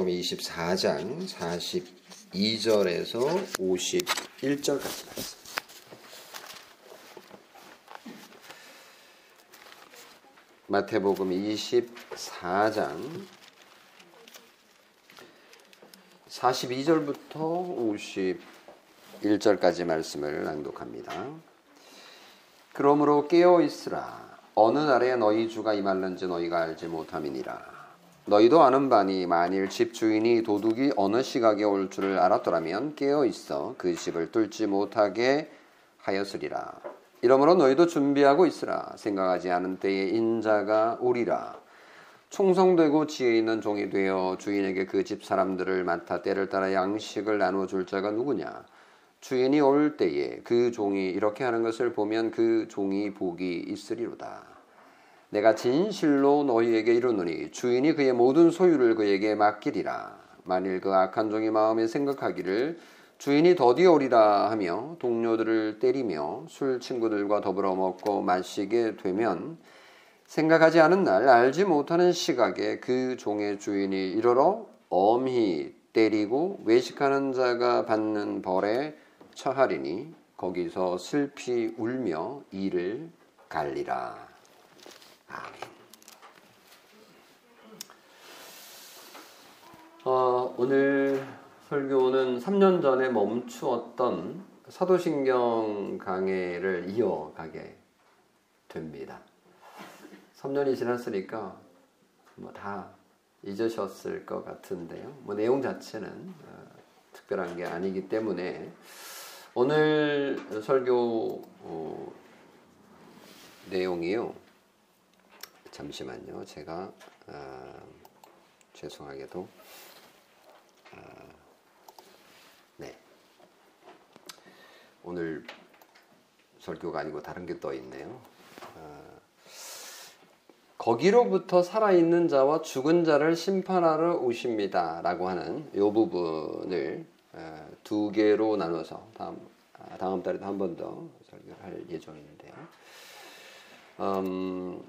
마태복음 24장 42절에서 51절까지 말씀. 마태복음 24장 42절부터 51절까지 말씀을 낭독합니다. 그러므로 깨어 있으라 어느 날에 너희 주가 임할는지 너희가 알지 못함이니라 너희도 아는 바니 만일 집 주인이 도둑이 어느 시각에 올 줄을 알았더라면 깨어 있어 그 집을 뚫지 못하게 하였으리라. 이러므로 너희도 준비하고 있으라. 생각하지 않은 때에 인자가 오리라. 충성되고 지혜 있는 종이 되어 주인에게 그 집 사람들을 맡아 때를 따라 양식을 나누어 줄 자가 누구냐? 주인이 올 때에 그 종이 이렇게 하는 것을 보면 그 종이 복이 있으리로다. 내가 진실로 너희에게 이르노니 주인이 그의 모든 소유를 그에게 맡기리라. 만일 그 악한 종이 마음에 생각하기를 주인이 더디어 오리라 하며 동료들을 때리며 술 친구들과 더불어 먹고 마시게 되면 생각하지 않은 날 알지 못하는 시각에 그 종의 주인이 이르러 엄히 때리고 외식하는 자가 받는 벌에 처하리니 거기서 슬피 울며 이를 갈리라. 아멘. 어, 오늘 설교는 3년 전에 멈추었던 사도신경 강해를 이어가게 됩니다. 3년이 지났으니까 뭐 다 잊으셨을 것 같은데요. 뭐 내용 자체는 어, 특별한 게 아니기 때문에 오늘 설교 어, 내용이요. 잠시만요. 제가 어, 죄송하게도 어, 네 오늘 설교가 아니고 다른 게 떠 있네요. 어, 거기로부터 살아있는 자와 죽은 자를 심판하러 오십니다라고 하는 이 부분을 두 개로 나눠서 다음 아, 다음 달에도 한 번 더 설교를 할 예정인데요. 음,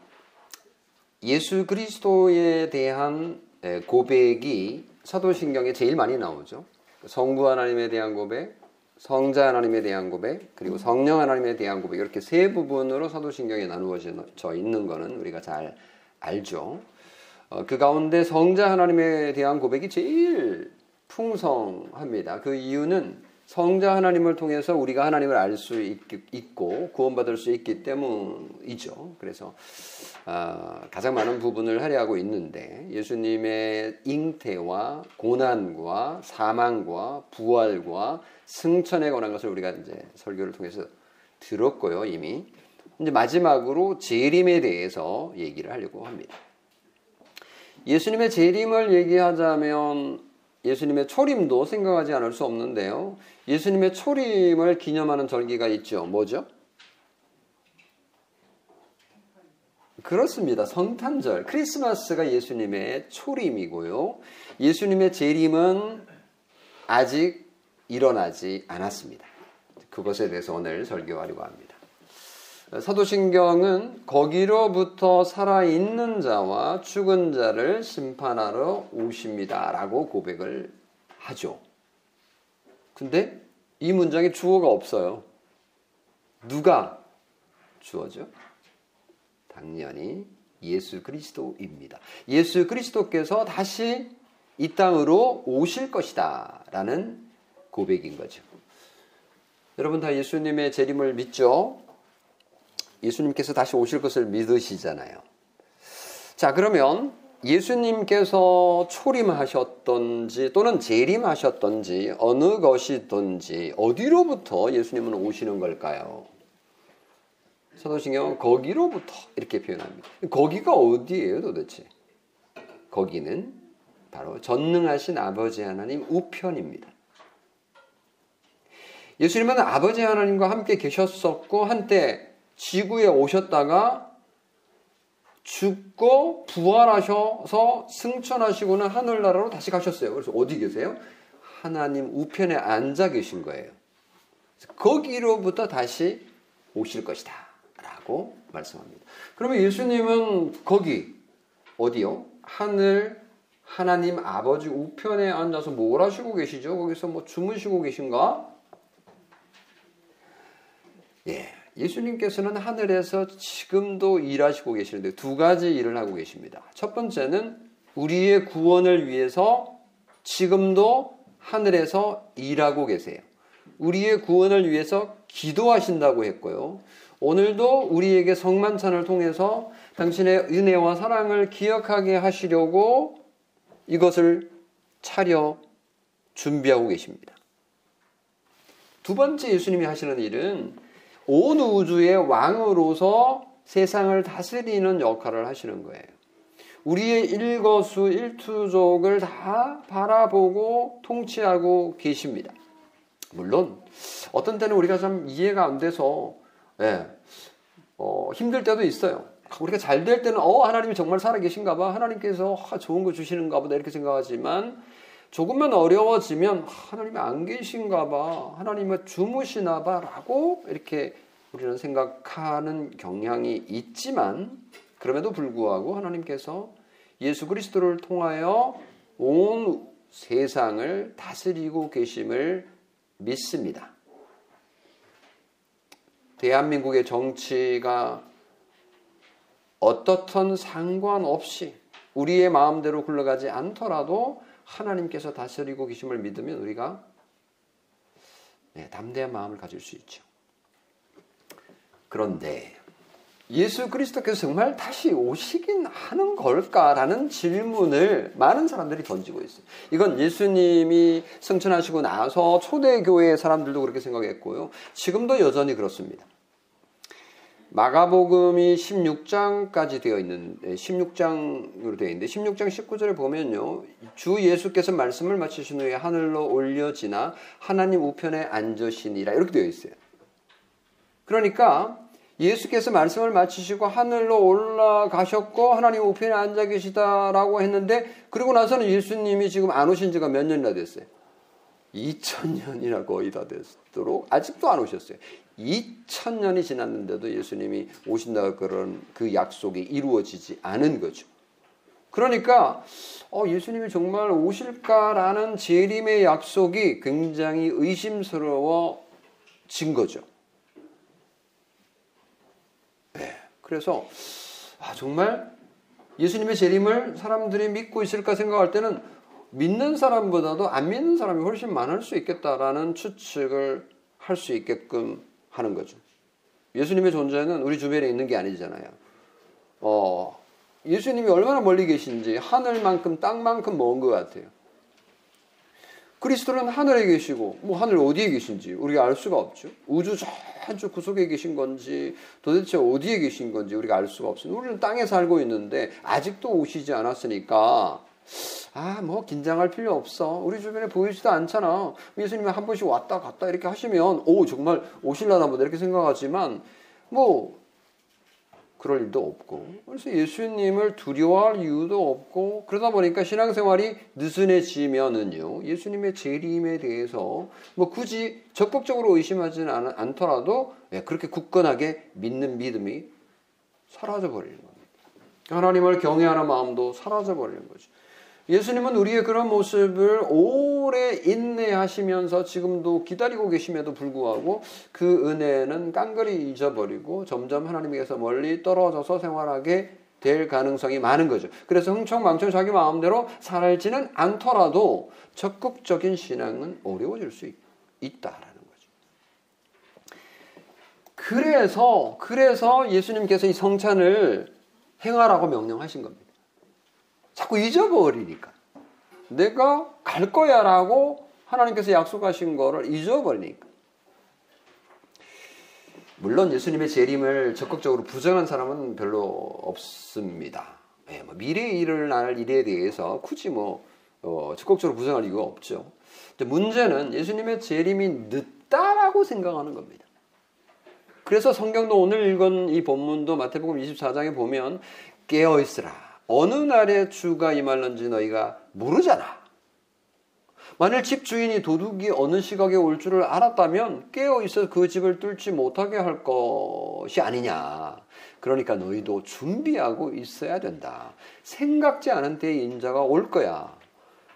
예수 그리스도에 대한 고백이 사도신경에 제일 많이 나오죠. 성부 하나님에 대한 고백, 성자 하나님에 대한 고백, 그리고 성령 하나님에 대한 고백 이렇게 세 부분으로 사도신경에 나누어져 있는 것은 우리가 잘 알죠. 어, 그 가운데 성자 하나님에 대한 고백이 제일 풍성합니다. 그 이유는 성자 하나님을 통해서 우리가 하나님을 알 수 있고 구원받을 수 있기 때문이죠. 그래서 어, 가장 많은 부분을 하려고 있는데 예수님의 잉태와 고난과 사망과 부활과 승천에 관한 것을 우리가 이제 설교를 통해서 들었고요 이미 이제 마지막으로 재림에 대해서 얘기를 하려고 합니다. 예수님의 재림을 얘기하자면 예수님의 초림도 생각하지 않을 수 없는데요. 예수님의 초림을 기념하는 절기가 있죠. 뭐죠? 그렇습니다. 성탄절. 크리스마스가 예수님의 초림이고요. 예수님의 재림은 아직 일어나지 않았습니다. 그것에 대해서 오늘 설교하려고 합니다. 사도신경은 거기로부터 살아있는 자와 죽은 자를 심판하러 오십니다. 라고 고백을 하죠. 근데 이 문장에 주어가 없어요. 누가 주어죠? 당연히 예수 그리스도입니다. 예수 그리스도께서 다시 이 땅으로 오실 것이다. 라는 고백인 거죠. 여러분 다 예수님의 재림을 믿죠? 예수님께서 다시 오실 것을 믿으시잖아요. 자, 그러면 예수님께서 초림하셨던지 또는 재림하셨던지 어느 것이든지 어디로부터 예수님은 오시는 걸까요? 사도신경은 거기로부터 이렇게 표현합니다. 거기가 어디예요 도대체? 거기는 바로 전능하신 아버지 하나님 우편입니다. 예수님은 아버지 하나님과 함께 계셨었고 한때 지구에 오셨다가 죽고 부활하셔서 승천하시고는 하늘나라로 다시 가셨어요. 그래서 어디 계세요? 하나님 우편에 앉아 계신 거예요. 거기로부터 다시 오실 것이다. 라고 말씀합니다. 그러면 예수님은 거기, 어디요? 하늘 하나님 아버지 우편에 앉아서 뭘 하시고 계시죠? 거기서 뭐 주무시고 계신가? 예. 예수님께서는 하늘에서 지금도 일하시고 계시는데 두 가지 일을 하고 계십니다. 첫 번째는 우리의 구원을 위해서 지금도 하늘에서 일하고 계세요. 우리의 구원을 위해서 기도하신다고 했고요. 오늘도 우리에게 성만찬을 통해서 당신의 은혜와 사랑을 기억하게 하시려고 이것을 차려 준비하고 계십니다. 두 번째 예수님이 하시는 일은 온 우주의 왕으로서 세상을 다스리는 역할을 하시는 거예요. 우리의 일거수 일투족을 다 바라보고 통치하고 계십니다. 물론 어떤 때는 우리가 좀 이해가 안 돼서 예, 어, 힘들 때도 있어요. 우리가 잘 될 때는 어 하나님이 정말 살아계신가 봐 하나님께서 아, 좋은 거 주시는가 보다 이렇게 생각하지만 조금만 어려워지면 하나님이 안 계신가 봐 하나님은 주무시나 봐 라고 이렇게 우리는 생각하는 경향이 있지만 그럼에도 불구하고 하나님께서 예수 그리스도를 통하여 온 세상을 다스리고 계심을 믿습니다. 대한민국의 정치가 어떻든 상관없이 우리의 마음대로 굴러가지 않더라도 하나님께서 다스리고 계심을 믿으면 우리가 네, 담대한 마음을 가질 수 있죠. 그런데 예수 그리스도께서 정말 다시 오시긴 하는 걸까라는 질문을 많은 사람들이 던지고 있어요. 이건 예수님이 승천하시고 나서 초대교회 사람들도 그렇게 생각했고요. 지금도 여전히 그렇습니다. 마가복음이 16장까지 되어 있는 16장으로 되어 있는데 16장 19절에 보면요. 주 예수께서 말씀을 마치신 후에 하늘로 올려지나 하나님 우편에 앉으시니라 이렇게 되어 있어요. 그러니까 예수께서 말씀을 마치시고 하늘로 올라가셨고 하나님 우편에 앉아 계시다라고 했는데 그리고 나서는 예수님이 지금 안 오신 지가 몇 년이나 됐어요. 2000년이나 거의 다 됐도록 아직도 안 오셨어요. 2000년이 지났는데도 예수님이 오신다 그런 그 약속이 이루어지지 않은 거죠. 그러니까 어, 예수님이 정말 오실까라는 재림의 약속이 굉장히 의심스러워진 거죠. 네, 그래서 아, 정말 예수님의 재림을 사람들이 믿고 있을까 생각할 때는 믿는 사람보다도 안 믿는 사람이 훨씬 많을 수 있겠다라는 추측을 할 수 있게끔 하는 거죠. 예수님의 존재는 우리 주변에 있는 게 아니잖아요. 어, 예수님이 얼마나 멀리 계신지 하늘만큼 땅만큼 먼 것 같아요. 그리스도는 하늘에 계시고 뭐 하늘 어디에 계신지 우리가 알 수가 없죠. 우주 저쪽 구석에 계신 건지 도대체 어디에 계신 건지 우리가 알 수가 없어요. 우리는 땅에 살고 있는데 아직도 오시지 않았으니까 아, 뭐 긴장할 필요 없어. 우리 주변에 보이지도 않잖아. 예수님이 한 번씩 왔다 갔다 이렇게 하시면 오, 정말 오실라나 보다 이렇게 생각하지만 뭐 그럴 일도 없고. 그래서 예수님을 두려워할 이유도 없고 그러다 보니까 신앙생활이 느슨해지면은요. 예수님의 재림에 대해서 뭐 굳이 적극적으로 의심하지는 않, 더라도 예, 그렇게 굳건하게 믿는 믿음이 사라져 버리는 겁니다. 하나님을 경외하는 마음도 사라져 버리는 거죠. 예수님은 우리의 그런 모습을 오래 인내하시면서 지금도 기다리고 계심에도 불구하고 그 은혜는 깡그리 잊어버리고 점점 하나님께서 멀리 떨어져서 생활하게 될 가능성이 많은 거죠. 그래서 흥청망청 자기 마음대로 살지는 않더라도 적극적인 신앙은 어려워질 수 있, 있다라는 거죠. 그래서 그래서 예수님께서 이 성찬을 행하라고 명령하신 겁니다. 자꾸 잊어버리니까. 내가 갈 거야 라고 하나님께서 약속하신 거를 잊어버리니까. 물론 예수님의 재림을 적극적으로 부정한 사람은 별로 없습니다. 네, 뭐 미래에 일어날 일에 대해서 굳이 뭐 어, 적극적으로 부정할 이유가 없죠. 문제는 예수님의 재림이 늦다라고 생각하는 겁니다. 그래서 성경도 오늘 읽은 이 본문도 마태복음 24장에 보면 깨어 있으라. 어느 날에 주가 임할는지 너희가 모르잖아. 만일 집 주인이 도둑이 어느 시각에 올 줄을 알았다면 깨어 있어 그 집을 뚫지 못하게 할 것이 아니냐. 그러니까 너희도 준비하고 있어야 된다. 생각지 않은 때에 인자가 올 거야.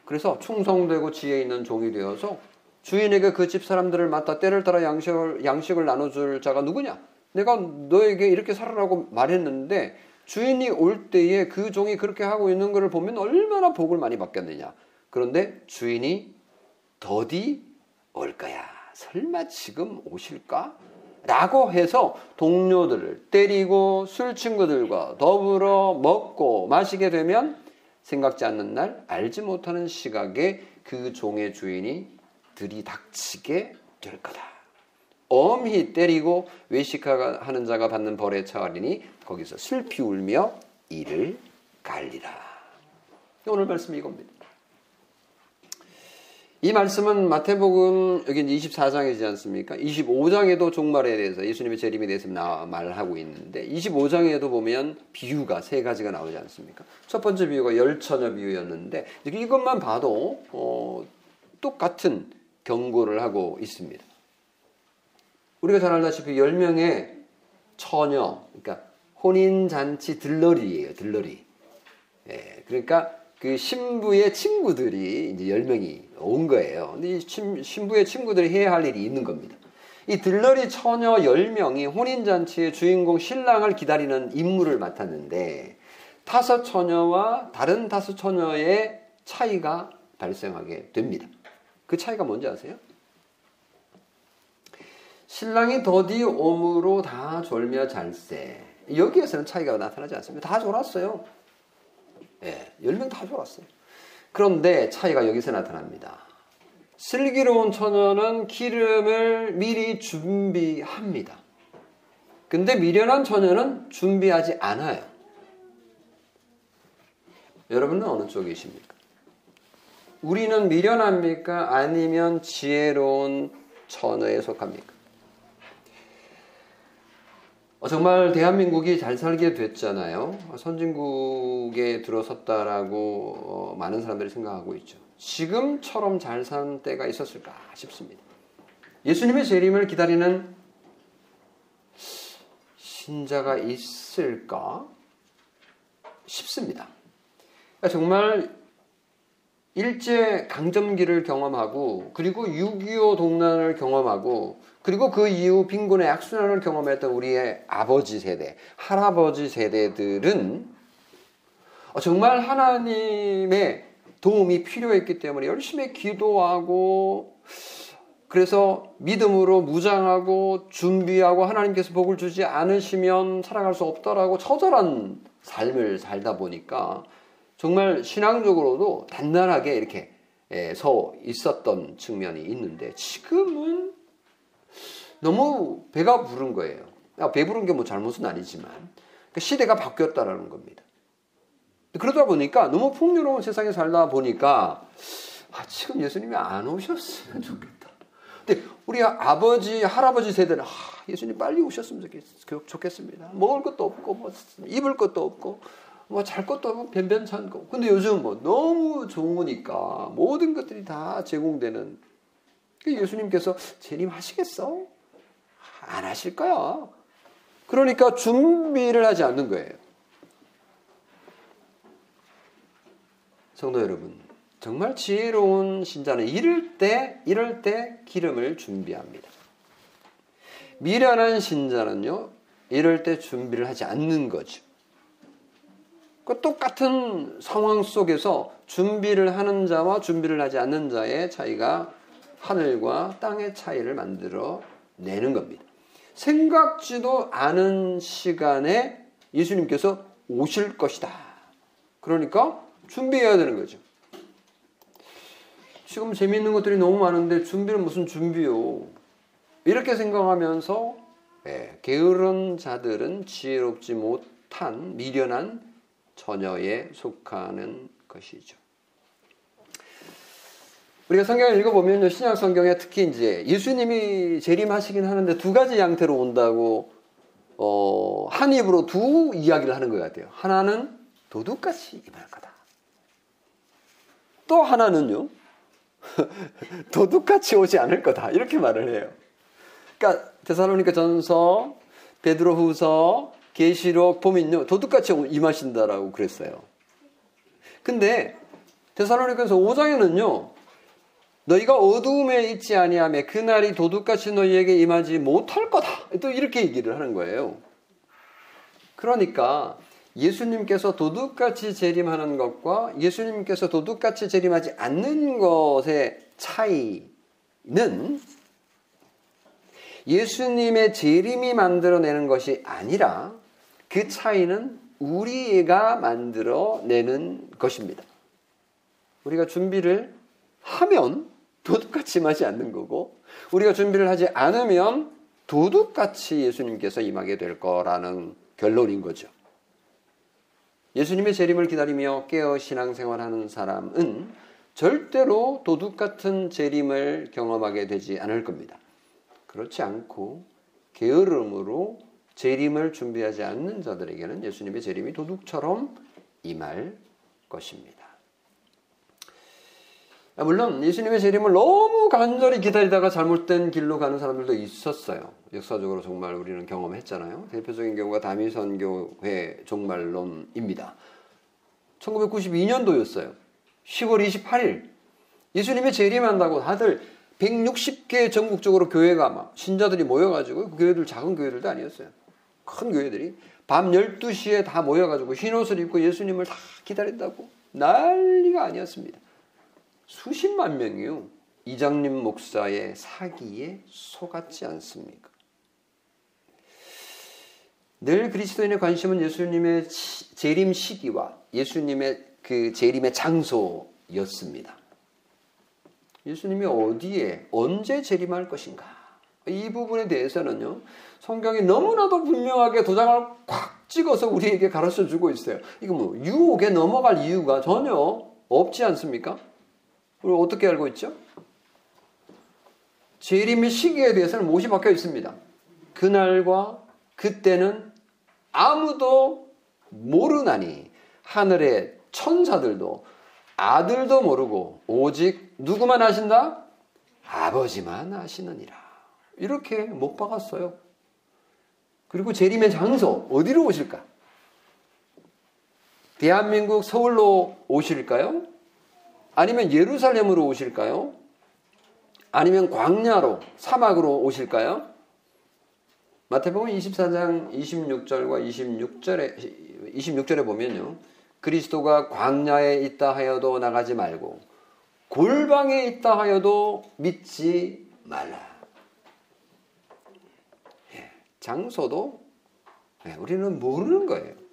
그래서 충성되고 지혜 있는 종이 되어서 주인에게 그 집 사람들을 맡아 때를 따라 양식을, 양식을 나눠줄 자가 누구냐? 내가 너에게 이렇게 살아라고 말했는데 주인이 올 때에 그 종이 그렇게 하고 있는 것을 보면 얼마나 복을 많이 받겠느냐. 그런데 주인이 더디 올 거야. 설마 지금 오실까? 라고 해서 동료들을 때리고 술 친구들과 더불어 먹고 마시게 되면 생각지 않는 날 알지 못하는 시각에 그 종의 주인이 들이닥치게 될 거다. 엄히 때리고 외식하는 자가 받는 벌에 처하리니 거기서 슬피 울며 이를 갈리라. 오늘 말씀이 이겁니다. 이 말씀은 마태복음 여기 24장이지 않습니까? 25장에도 종말에 대해서 예수님의 재림에 대해서 말하고 있는데 25장에도 보면 비유가 세 가지가 나오지 않습니까? 첫 번째 비유가 열처녀 비유였는데 이것만 봐도 어, 똑같은 경고를 하고 있습니다. 우리가 잘 알다시피 10명의 처녀, 그러니까 혼인잔치 들러리예요, 들러리. 예, 그러니까 그 신부의 친구들이 이제 10명이 온 거예요. 근데 이 신부의 친구들이 해야 할 일이 있는 겁니다. 이 들러리 처녀 10명이 혼인잔치의 주인공 신랑을 기다리는 임무를 맡았는데 다섯 처녀와 다른 다섯 처녀의 차이가 발생하게 됩니다. 그 차이가 뭔지 아세요? 신랑이 더디 오므로 다 졸며 잘세. 여기에서는 차이가 나타나지 않습니다. 다 졸았어요. 예, 10명 다 졸았어요. 그런데 차이가 여기서 나타납니다. 슬기로운 처녀는 기름을 미리 준비합니다. 근데 미련한 처녀는 준비하지 않아요. 여러분은 어느 쪽이십니까? 우리는 미련합니까? 아니면 지혜로운 처녀에 속합니까? 어, 정말 대한민국이 잘 살게 됐잖아요. 선진국에 들어섰다라고 어, 많은 사람들이 생각하고 있죠. 지금처럼 잘 산 때가 있었을까 싶습니다. 예수님의 재림을 기다리는 신자가 있을까 싶습니다. 그러니까 정말 일제 강점기를 경험하고 그리고 6.25 동란을 경험하고 그리고 그 이후 빈곤의 악순환을 경험했던 우리의 아버지 세대, 할아버지 세대들은 정말 하나님의 도움이 필요했기 때문에 열심히 기도하고 그래서 믿음으로 무장하고 준비하고 하나님께서 복을 주지 않으시면 살아갈 수 없다라고 처절한 삶을 살다 보니까 정말 신앙적으로도 단단하게 이렇게 예, 서 있었던 측면이 있는데 지금은 너무 배가 부른 거예요. 아, 배부른 게 뭐 잘못은 아니지만 그 시대가 바뀌었다라는 겁니다. 그러다 보니까 너무 풍요로운 세상에 살다 보니까 아, 지금 예수님이 안 오셨으면 좋겠다. 근데 우리 아버지, 할아버지 세대는 아, 예수님 빨리 오셨으면 좋겠, 습니다 먹을 것도 없고 뭐 입을 것도 없고 뭐 잘 것도 없고 변변찮고. 근데 요즘 뭐 너무 좋으니까 모든 것들이 다 제공되는 그 예수님께서 재림 하시겠어? 안 하실 거야. 그러니까 준비를 하지 않는 거예요. 성도 여러분, 정말 지혜로운 신자는 이럴 때, 이럴 때 기름을 준비합니다. 미련한 신자는요, 이럴 때 준비를 하지 않는 거죠. 그 똑같은 상황 속에서 준비를 하는 자와 준비를 하지 않는 자의 차이가 하늘과 땅의 차이를 만들어 내는 겁니다. 생각지도 않은 시간에 예수님께서 오실 것이다. 그러니까 준비해야 되는 거죠. 지금 재미있는 것들이 너무 많은데 준비는 무슨 준비요? 이렇게 생각하면서 예, 게으른 자들은 지혜롭지 못한 미련한 처녀에 속하는 것이죠. 우리가 성경을 읽어보면 신약 성경에 특히 이제 예수님이 재림하시긴 하는데 두 가지 양태로 온다고 어, 한 입으로 두 이야기를 하는 것 같아요. 하나는 도둑같이 임할 거다. 또 하나는요, 도둑같이 오지 않을 거다. 이렇게 말을 해요. 그러니까 데살로니가 전서, 베드로 후서, 계시록 보면요. 도둑같이 임하신다라고 그랬어요. 근데 데살로니가서 5장에는요. 너희가 어두움에 있지 아니하며 그날이 도둑같이 너희에게 임하지 못할 거다. 또 이렇게 얘기를 하는 거예요. 그러니까 예수님께서 도둑같이 재림하는 것과 예수님께서 도둑같이 재림하지 않는 것의 차이는 예수님의 재림이 만들어내는 것이 아니라 그 차이는 우리가 만들어내는 것입니다. 우리가 준비를 하면 도둑같이 임하지 않는 거고 우리가 준비를 하지 않으면 도둑같이 예수님께서 임하게 될 거라는 결론인 거죠. 예수님의 재림을 기다리며 깨어 신앙생활하는 사람은 절대로 도둑 같은 재림을 경험하게 되지 않을 겁니다. 그렇지 않고 게으름으로 재림을 준비하지 않는 자들에게는 예수님의 재림이 도둑처럼 임할 것입니다. 아, 물론 예수님의 재림을 너무 간절히 기다리다가 잘못된 길로 가는 사람들도 있었어요. 역사적으로 정말 우리는 경험했잖아요. 대표적인 경우가 다미선교회 종말론입니다. 1992년도였어요. 10월 28일 예수님의 재림한다고 다들 160개 전국적으로 교회가 막 신자들이 모여가지고 그 교회들 작은 교회들도 아니었어요. 큰 교회들이 밤 12시에 다 모여가지고 흰옷을 입고 예수님을 다 기다린다고 난리가 아니었습니다. 수십만 명이요. 이장님 목사의 사기에 속았지 않습니까? 늘 그리스도인의 관심은 예수님의 재림 시기와 예수님의 그 재림의 장소였습니다. 예수님이 어디에 언제 재림할 것인가? 이 부분에 대해서는요. 성경이 너무나도 분명하게 도장을 꽉 찍어서 우리에게 가르쳐 주고 있어요. 이거 뭐 유혹에 넘어갈 이유가 전혀 없지 않습니까? 우리 어떻게 알고 있죠? 재림의 시기에 대해서는 못이 박혀 있습니다. 그날과 그때는 아무도 모르나니 하늘의 천사들도 아들도 모르고 오직 누구만 아신다? 아버지만 아시느니라. 이렇게 못 박았어요. 그리고 재림의 장소 어디로 오실까? 대한민국 서울로 오실까요? 아니면 예루살렘으로 오실까요? 아니면 광야로 사막으로 오실까요? 마태복음 24장 26절과 26절에 26절에 보면요. 그리스도가 광야에 있다 하여도 나가지 말고 골방에 있다 하여도 믿지 말라. 예, 장소도 예, 우리는 모르는 거예요.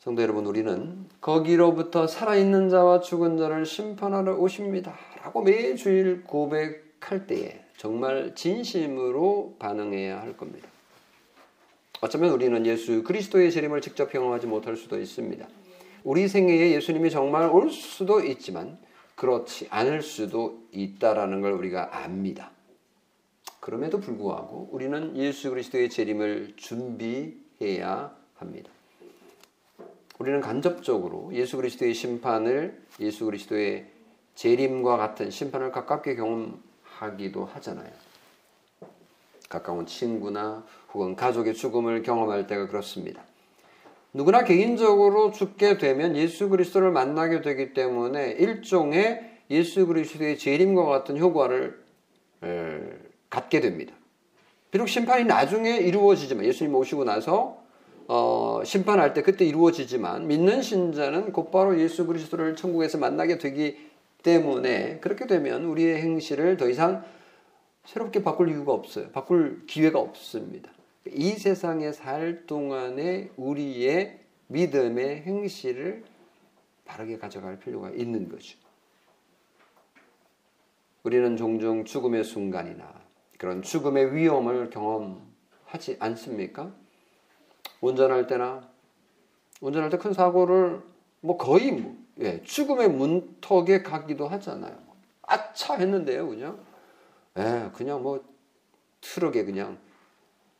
성도 여러분, 우리는 거기로부터 살아있는 자와 죽은 자를 심판하러 오십니다. 라고 매주일 고백할 때에 정말 진심으로 반응해야 할 겁니다. 어쩌면 우리는 예수 그리스도의 재림을 직접 경험하지 못할 수도 있습니다. 우리 생애에 예수님이 정말 올 수도 있지만 그렇지 않을 수도 있다라는 걸 우리가 압니다. 그럼에도 불구하고 우리는 예수 그리스도의 재림을 준비해야 합니다. 우리는 간접적으로 예수 그리스도의 심판을 예수 그리스도의 재림과 같은 심판을 가깝게 경험하기도 하잖아요. 가까운 친구나 혹은 가족의 죽음을 경험할 때가 그렇습니다. 누구나 개인적으로 죽게 되면 예수 그리스도를 만나게 되기 때문에 일종의 예수 그리스도의 재림과 같은 효과를 갖게 됩니다. 비록 심판이 나중에 이루어지지만 예수님 오시고 나서 어, 심판할 때 그때 이루어지지만 믿는 신자는 곧바로 예수 그리스도를 천국에서 만나게 되기 때문에 그렇게 되면 우리의 행실을 더 이상 새롭게 바꿀 이유가 없어요. 바꿀 기회가 없습니다. 이 세상에 살 동안에 우리의 믿음의 행실을 바르게 가져갈 필요가 있는 거죠. 우리는 종종 죽음의 순간이나 그런 죽음의 위험을 경험하지 않습니까? 운전할 때나 운전할 때 큰 사고를 뭐 거의 뭐, 예, 죽음의 문턱에 가기도 하잖아요. 아차 했는데요, 그냥 예, 그냥 뭐 트럭에 그냥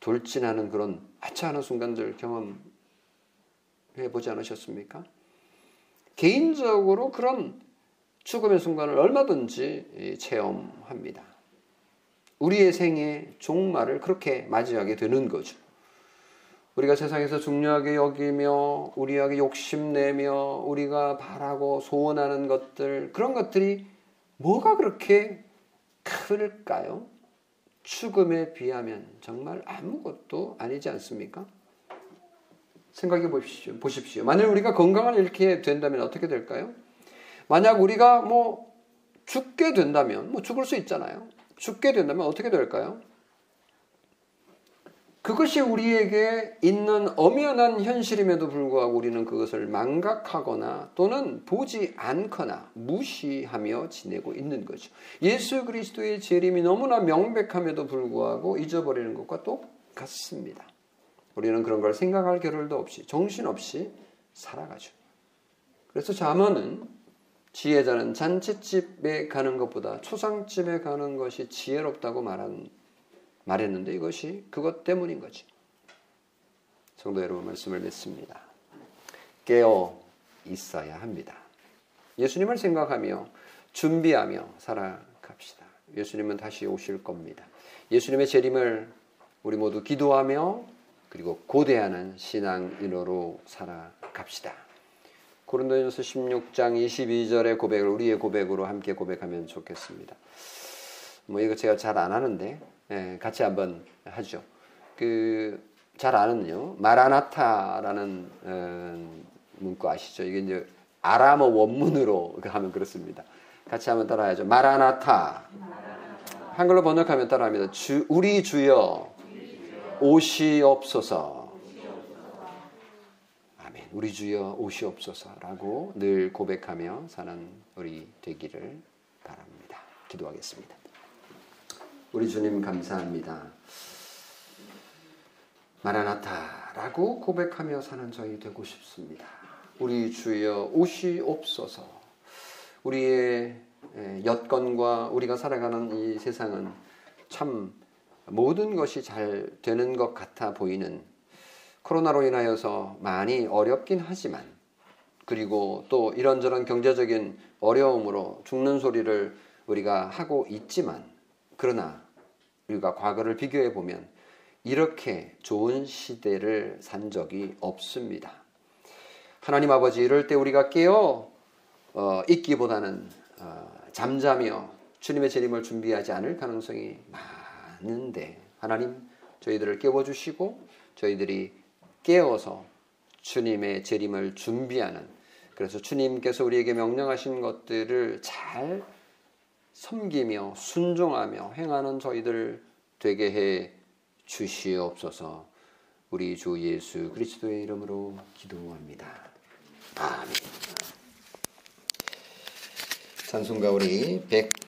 돌진하는 그런 아차하는 순간들 경험해 보지 않으셨습니까? 개인적으로 그런 죽음의 순간을 얼마든지 체험합니다. 우리의 생의 종말을 그렇게 맞이하게 되는 거죠. 우리가 세상에서 중요하게 여기며 우리에게 욕심내며 우리가 바라고 소원하는 것들 그런 것들이 뭐가 그렇게 클까요? 죽음에 비하면 정말 아무것도 아니지 않습니까? 생각해 보십시오. 보십시오. 만약 우리가 건강을 잃게 된다면 어떻게 될까요? 만약 우리가 뭐 죽게 된다면 뭐 죽을 수 있잖아요. 죽게 된다면 어떻게 될까요? 그것이 우리에게 있는 엄연한 현실임에도 불구하고 우리는 그것을 망각하거나 또는 보지 않거나 무시하며 지내고 있는 거죠. 예수 그리스도의 재림이 너무나 명백함에도 불구하고 잊어버리는 것과 똑같습니다. 우리는 그런 걸 생각할 겨를도 없이 정신없이 살아가죠. 그래서 자문은 지혜자는 잔치집에 가는 것보다 초상집에 가는 것이 지혜롭다고 말한 말했는데 이것이 그것 때문인 거지. 성도 여러분 말씀을 맺습니다. 깨어 있어야 합니다. 예수님을 생각하며 준비하며 살아갑시다. 예수님은 다시 오실 겁니다. 예수님의 재림을 우리 모두 기도하며 그리고 고대하는 신앙인으로 살아갑시다. 고린도전서 16장 22절의 고백을 우리의 고백으로 함께 고백하면 좋겠습니다. 뭐 이거 제가 잘 안 하는데 예, 같이 한번 하죠. 그 잘 아는요 마라나타라는 어, 문구 아시죠? 이게 이제 아람어 원문으로 하면 그렇습니다. 같이 한번 따라하죠. 마라나타. 한글로 번역하면 따라합니다. 주, 우리 주여 오시옵소서. 아멘. 우리 주여 오시옵소서라고 늘 고백하며 사는 우리 되기를 바랍니다. 기도하겠습니다. 우리 주님 감사합니다. 마라나타라고 고백하며 사는 저희 되고 싶습니다. 우리 주여 오시옵소서. 우리의 여건과 우리가 살아가는 이 세상은 참 모든 것이 잘 되는 것 같아 보이는 코로나로 인하여서 많이 어렵긴 하지만 그리고 또 이런저런 경제적인 어려움으로 죽는 소리를 우리가 하고 있지만 그러나 우리가 과거를 비교해 보면 이렇게 좋은 시대를 산 적이 없습니다. 하나님 아버지 이럴 때 우리가 깨어 어, 있기보다는 어, 잠자며 주님의 재림을 준비하지 않을 가능성이 많은데 하나님 저희들을 깨워주시고 저희들이 깨어서 주님의 재림을 준비하는 그래서 주님께서 우리에게 명령하신 것들을 잘 섬기며 순종하며 행하는 저희들 되게 해 주시옵소서. 우리 주 예수 그리스도의 이름으로 기도합니다. 아멘. 찬송가 우리